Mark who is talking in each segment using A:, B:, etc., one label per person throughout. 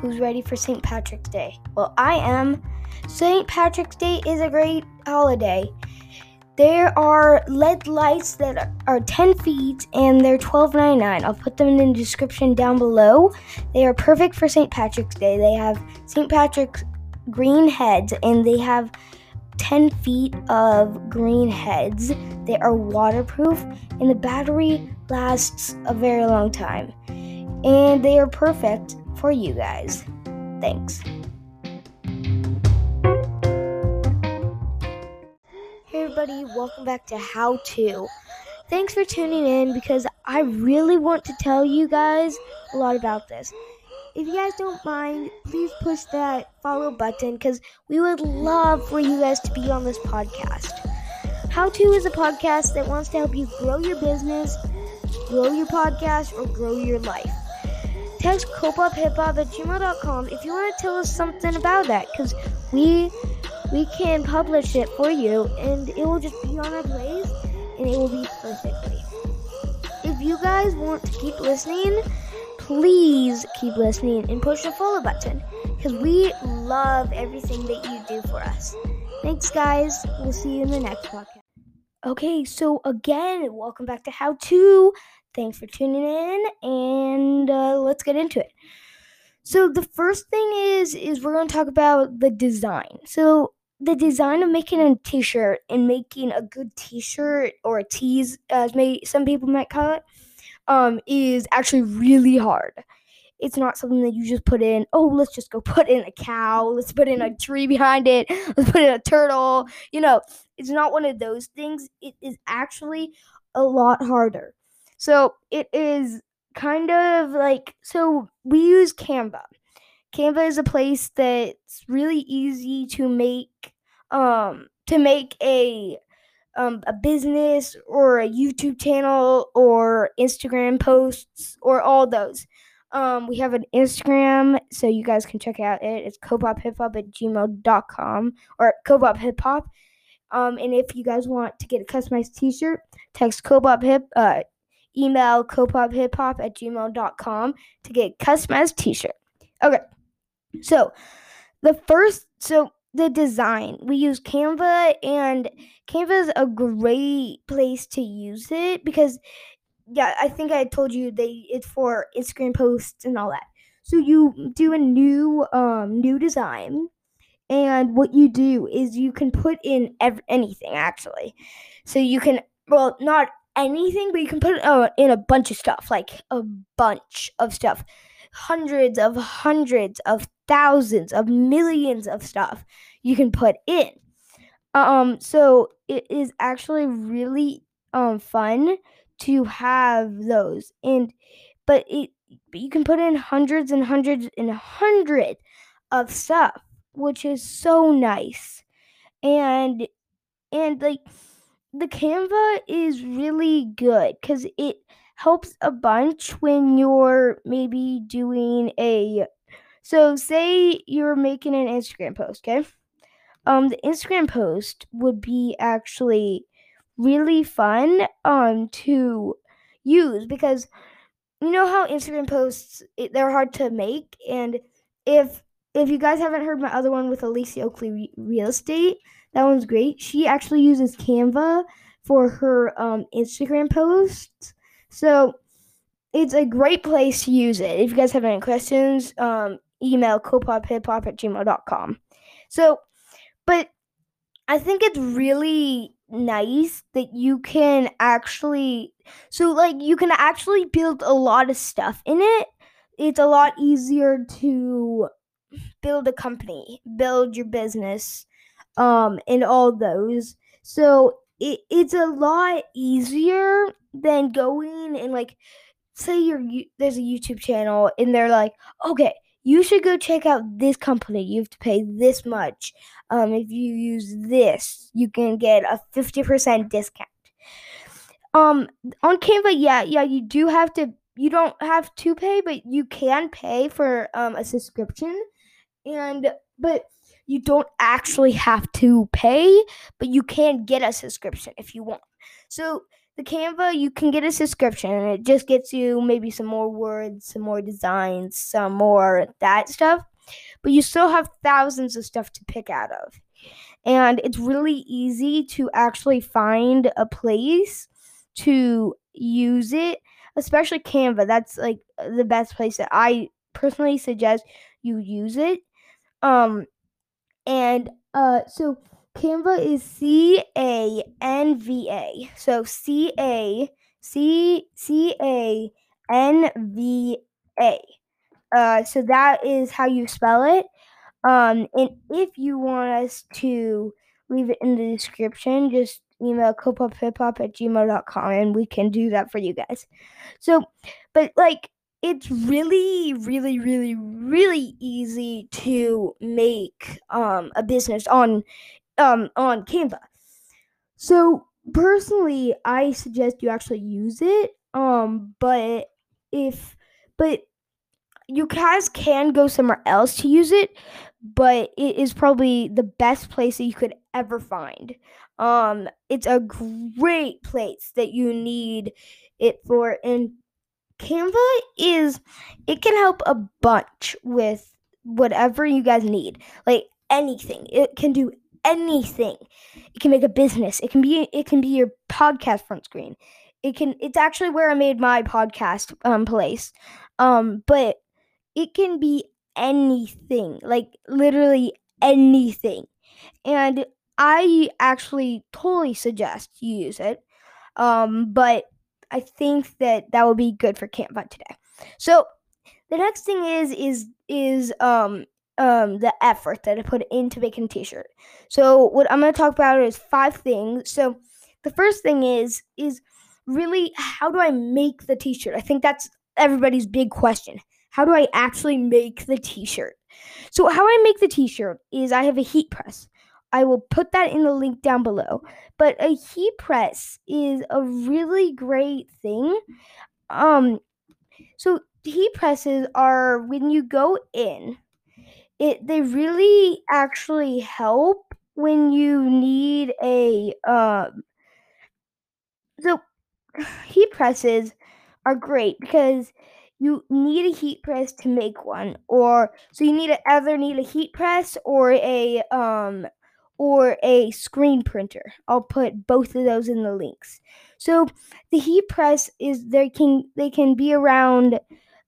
A: who's ready for St. Patrick's Day? Well, I am. St. Patrick's Day is a great holiday. There are LED lights that are 10 feet and they're $12.99. I'll put them in the description down below. They are perfect for St. Patrick's Day. They have St. Patrick's green heads and they have 10 feet of green heads. They are waterproof and the battery lasts a very long time. And they are perfect for you guys. Thanks. Hey everybody, welcome back to How To. Thanks for tuning in because I really want to tell you guys a lot about this. If you guys don't mind, please push that follow button because we would love for you guys to be on this podcast. How To is a podcast that wants to help you grow your business, grow your podcast, or grow your life. Text copuphiphop at gmail.com if you want to tell us something about that because we we can publish it for you and it will just be on our plays and it will be perfectly. If you guys want to keep listening, please keep listening and push the follow button because we love everything that you do for us. Thanks, guys. We'll see you in the next podcast. Okay, so again, welcome back to How To. Thanks for tuning in, and uh, let's get into it. So the first thing is is we're going to talk about the design. So the design of making a t-shirt and making a good t-shirt or a tease, as may some people might call it, um, is actually really hard. It's not something that you just put in, oh, let's just go put in a cow, let's put in a tree behind it, let's put in a turtle. You know, it's not one of those things. It is actually a lot harder. So it is kind of like, so we use Canva. Canva is a place that's really easy to make um to make a um, a business or a YouTube channel or Instagram posts or all those. Um, we have an Instagram, so you guys can check out it. It's copophiphop at gmail.com or copophiphop. Um, and if you guys want to get a customized t-shirt, text copophip, uh, email copophiphop at gmail.com to get customized t-shirt. Okay, so the first, so the design. We use Canva, and Canva is a great place to use it because, yeah, I think I told you they it's for Instagram posts and all that. So you do a new um new design, and what you do is you can put in ev- anything actually. So you can well not anything, but you can put uh, in a bunch of stuff, like a bunch of stuff hundreds of hundreds of thousands of millions of stuff you can put in. Um, so it is actually really um fun to have those, and but it but you can put in hundreds and hundreds and hundreds of stuff, which is so nice, and and like the Canva is really good because it helps a bunch when you're maybe doing a so say you're making an Instagram post, okay? Um the Instagram post would be actually really fun um to use because you know how Instagram posts they're hard to make and if if you guys haven't heard my other one with Alicia Oakley Real Estate, that one's great. She actually uses Canva for her um, Instagram posts. So it's a great place to use it. If you guys have any questions, um, email copophiphop at gmail.com. So, but I think it's really nice that you can actually, so like you can actually build a lot of stuff in it. It's a lot easier to build a company, build your business, um, and all those. So it, it's a lot easier than going and like say you're there's a YouTube channel and they're like, okay, you should go check out this company. You have to pay this much. Um, if you use this, you can get a fifty percent discount. Um, on Canva, yeah, yeah, you do have to. You don't have to pay, but you can pay for um a subscription, and but you don't actually have to pay, but you can get a subscription if you want. So the Canva, you can get a subscription and it just gets you maybe some more words, some more designs, some more that stuff. But you still have thousands of stuff to pick out of. And it's really easy to actually find a place to use it, especially Canva. That's like the best place that I personally suggest you use it. Um and uh so Canva is C A N V A. So C A C C A N V A. Uh, so that is how you spell it. Um, and if you want us to leave it in the description, just email copeuphiphop at gmail.com and we can do that for you guys. So, but like, it's really, really, really, really easy to make um, a business on um, on Canva. So personally, I suggest you actually use it. Um, but if but you guys can go somewhere else to use it, but it is probably the best place that you could ever find. Um, it's a great place that you need it for, and Canva is it can help a bunch with whatever you guys need, like anything. It can do anything. It can make a business. It can be it can be your podcast front screen. It can it's actually where I made my podcast um place. Um, but it can be anything, like literally anything. And I actually totally suggest you use it. Um, but I think that that would be good for Canva today. So the next thing is is is um um the effort that I put into making a t-shirt. So what I'm going to talk about is five things. So the first thing is is really how do I make the t-shirt? I think that's everybody's big question. How do I actually make the t-shirt? So how I make the t-shirt is I have a heat press. I will put that in the link down below. But a heat press is a really great thing. Um so heat presses are when you go in it they really actually help when you need a um so heat presses are great because you need a heat press to make one or so you need to either need a heat press or a um or a screen printer. I'll put both of those in the links. So the heat press is they can they can be around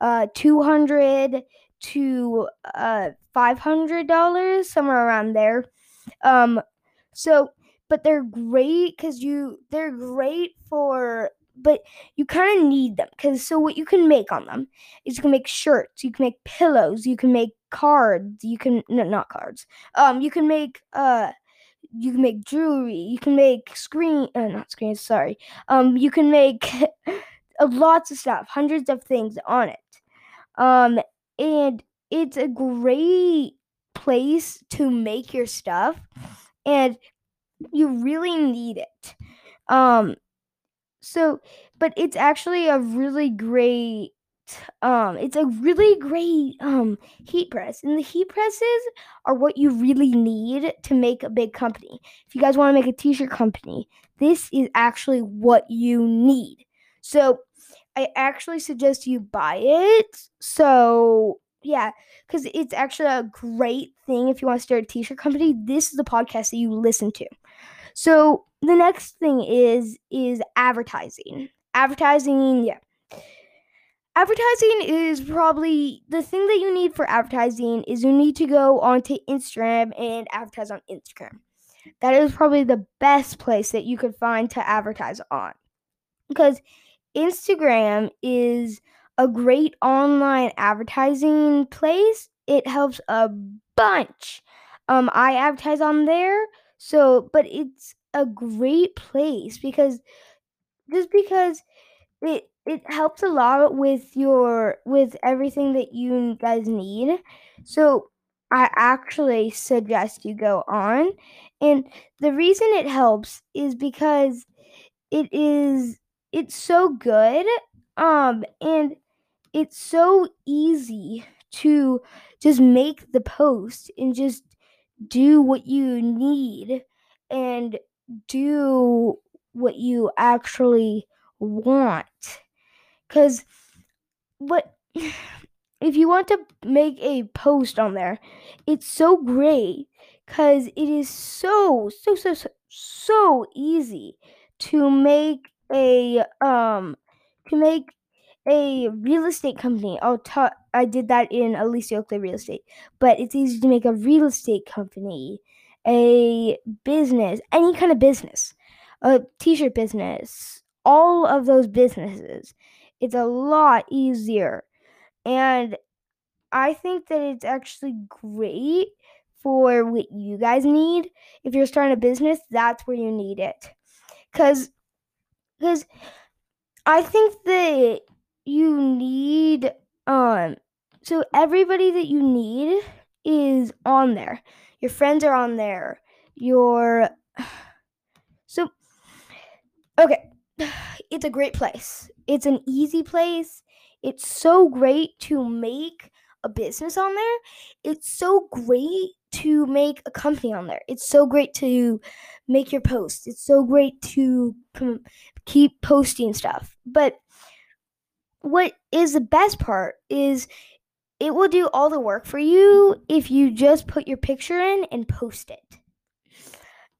A: uh 200 to uh $500 somewhere around there um so but they're great cuz you they're great for but you kind of need them because so what you can make on them is you can make shirts you can make pillows you can make cards. You can no, not cards. Um you can make uh you can make jewelry. You can make screen uh, not screens sorry. Um you can make lots of stuff hundreds of things on it. Um and it's a great place to make your stuff and you really need it. Um so but it's actually a really great um it's a really great um heat press and the heat presses are what you really need to make a big company if you guys want to make a t-shirt company this is actually what you need so I actually suggest you buy it. So yeah, because it's actually a great thing if you want to start a t-shirt company. This is the podcast that you listen to. So the next thing is is advertising. Advertising, yeah. Advertising is probably the thing that you need for advertising is you need to go onto Instagram and advertise on Instagram. That is probably the best place that you could find to advertise on. Because Instagram is a great online advertising place. It helps a bunch. Um, I advertise on there, so but it's a great place because just because it it helps a lot with your with everything that you guys need. So I actually suggest you go on. And the reason it helps is because it is it's so good um and it's so easy to just make the post and just do what you need and do what you actually want. Cuz what if you want to make a post on there, it's so great cuz it is so so so so, easy to make a um to make a real estate company. I'll talk. I did that in Alicia Oakley Real Estate, but it's easy to make a real estate company, a business, any kind of business, a t-shirt business, all of those businesses. It's a lot easier, and I think that it's actually great for what you guys need. If you're starting a business, that's where you need it, because because I think that you need um so everybody that you need is on there. Your friends are on there. Your so okay. It's a great place. It's an easy place. It's so great to make a business on there. It's so great to make a company on there. It's so great to make your posts. It's so great to keep posting stuff. But what is the best part is it will do all the work for you if you just put your picture in and post it.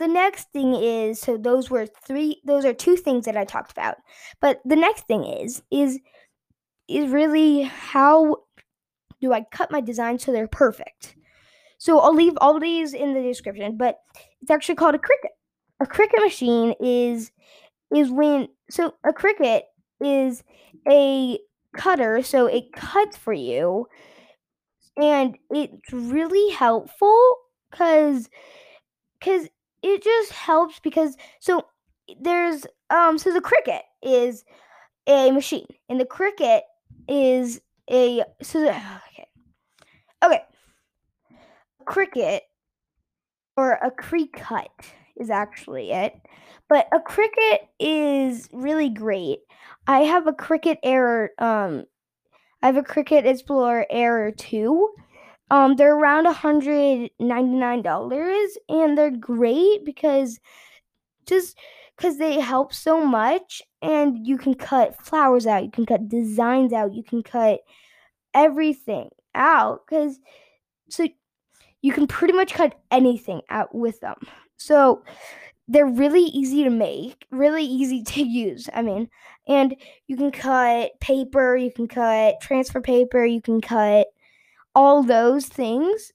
A: The next thing is so those were three those are two things that I talked about. But the next thing is is is really how do I cut my designs so they're perfect. So I'll leave all these in the description, but it's actually called a Cricut. A Cricut machine is is when so a Cricut is a cutter, so it cuts for you, and it's really helpful because because it just helps because so there's um so the Cricut is a machine, and the Cricut is a so the, okay okay cricket or a Cricut is actually it. But a Cricut is really great. I have a Cricut Air. Um, I have a Cricut Explorer Air 2. Um, they're around $199 and they're great because just because they help so much and you can cut flowers out, you can cut designs out, you can cut everything out because so you can pretty much cut anything out with them. So they're really easy to make, really easy to use. I mean, and you can cut paper, you can cut transfer paper, you can cut all those things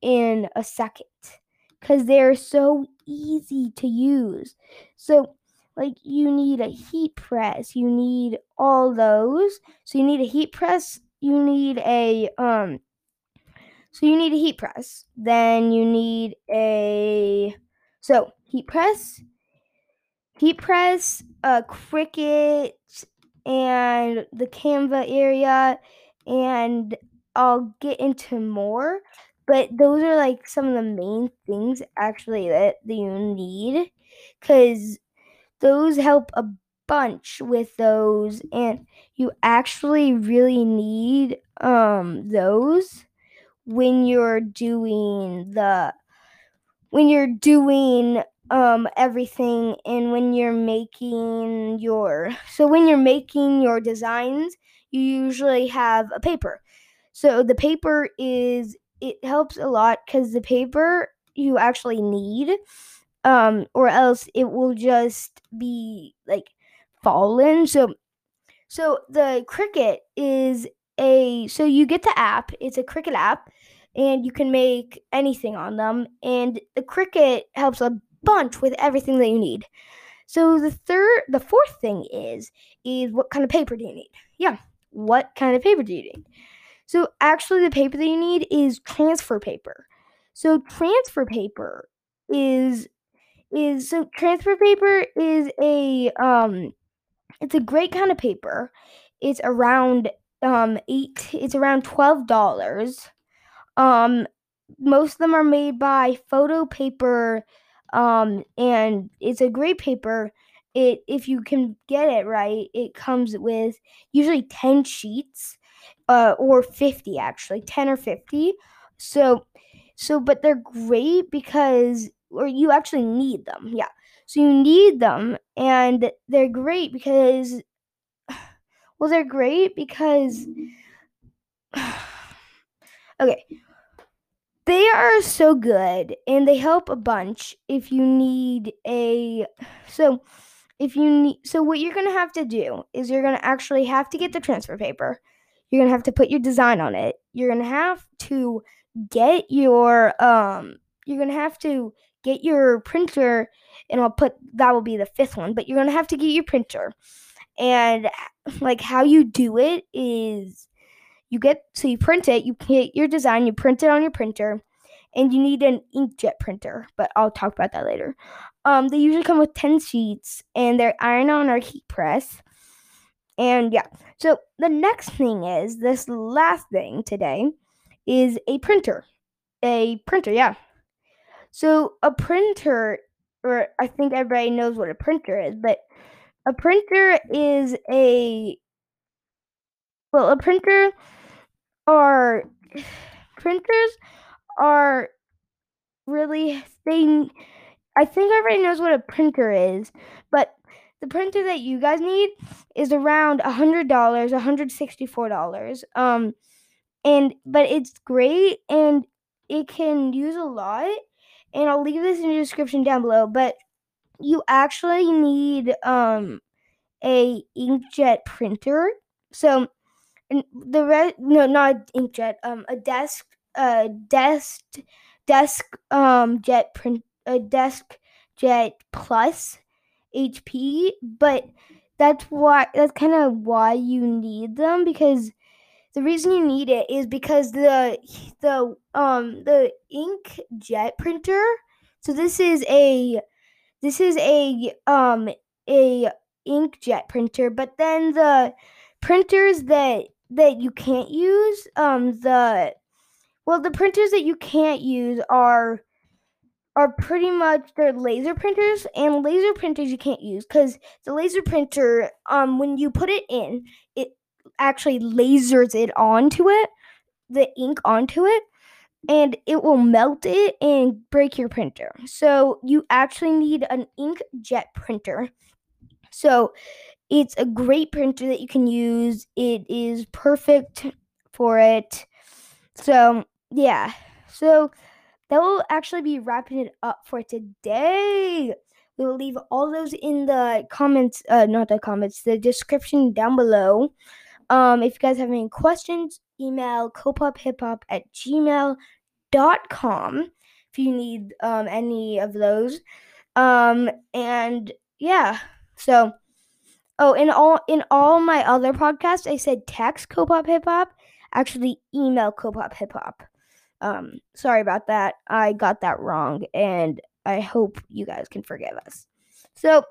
A: in a second because they're so easy to use. So, like, you need a heat press, you need all those. So, you need a heat press, you need a, um, so you need a heat press. Then you need a, so heat press, heat press, a Cricut, and the Canva area, and I'll get into more. But those are like some of the main things actually that, that you need because those help a bunch with those and you actually really need um those when you're doing the when you're doing um everything and when you're making your so when you're making your designs you usually have a paper so the paper is it helps a lot because the paper you actually need um or else it will just be like fallen so so the cricut is a so you get the app it's a cricut app and you can make anything on them and the cricut helps a bunch with everything that you need. So the third the fourth thing is is what kind of paper do you need? Yeah, what kind of paper do you need? So actually the paper that you need is transfer paper. So transfer paper is is so transfer paper is a um it's a great kind of paper. It's around um eight it's around twelve dollars. Um most of them are made by photo paper um, and it's a great paper. It if you can get it right, it comes with usually ten sheets, uh, or fifty actually, ten or fifty. So, so but they're great because or you actually need them. Yeah. So you need them, and they're great because, well, they're great because, okay, they are so good and they help a bunch if you need a, so if you need, so what you're going to have to do is you're going to actually have to get the transfer paper. You're going to have to put your design on it. You're going to have to get your, um, you're going to have to get your printer and I'll put that will be the fifth one, but you're going to have to get your printer. And like how you do it is you get so you print it, you get your design, you print it on your printer, and you need an inkjet printer, but I'll talk about that later. Um, they usually come with 10 sheets and they're iron on or heat press. And yeah, so the next thing is this last thing today is a printer. A printer, yeah. So a printer, or I think everybody knows what a printer is, but a printer is a well, a printer are printers are really they I think everybody knows what a printer is, but the printer that you guys need is around a hundred dollars, a hundred sixty-four dollars. Um, and but it's great and it can use a lot. And I'll leave this in the description down below. But you actually need um a inkjet printer. So the red no not inkjet um a desk uh desk desk um jet print a desk jet plus HP but that's why that's kind of why you need them because the reason you need it is because the the um the inkjet printer so this is a this is a um a inkjet printer but then the printers that that you can't use um the well the printers that you can't use are are pretty much they're laser printers and laser printers you can't use because the laser printer um when you put it in it actually lasers it onto it the ink onto it and it will melt it and break your printer. So you actually need an inkjet printer. So it's a great printer that you can use. It is perfect for it. So yeah. So that will actually be wrapping it up for today. We will leave all those in the comments, uh, not the comments, the description down below. Um, if you guys have any questions, email copophiphop at gmail.com if you need um, any of those. Um, and yeah, so oh, in all in all my other podcasts, I said text Copop Hip Hop. Actually, email Copop Hip Hop. Um, sorry about that. I got that wrong, and I hope you guys can forgive us. So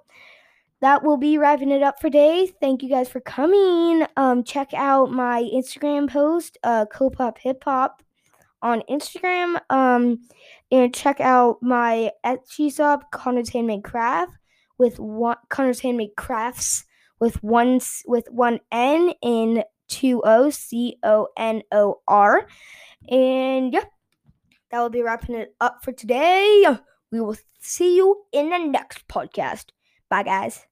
A: that will be wrapping it up for today. Thank you guys for coming. Um, check out my Instagram post, uh, Copop Hip Hop on Instagram. Um, and check out my Etsy shop, Conor's Handmade Craft, with one Conor's Handmade Crafts with one with one N in two O C O N O R. And yeah, that will be wrapping it up for today. We will see you in the next podcast. Bye, guys.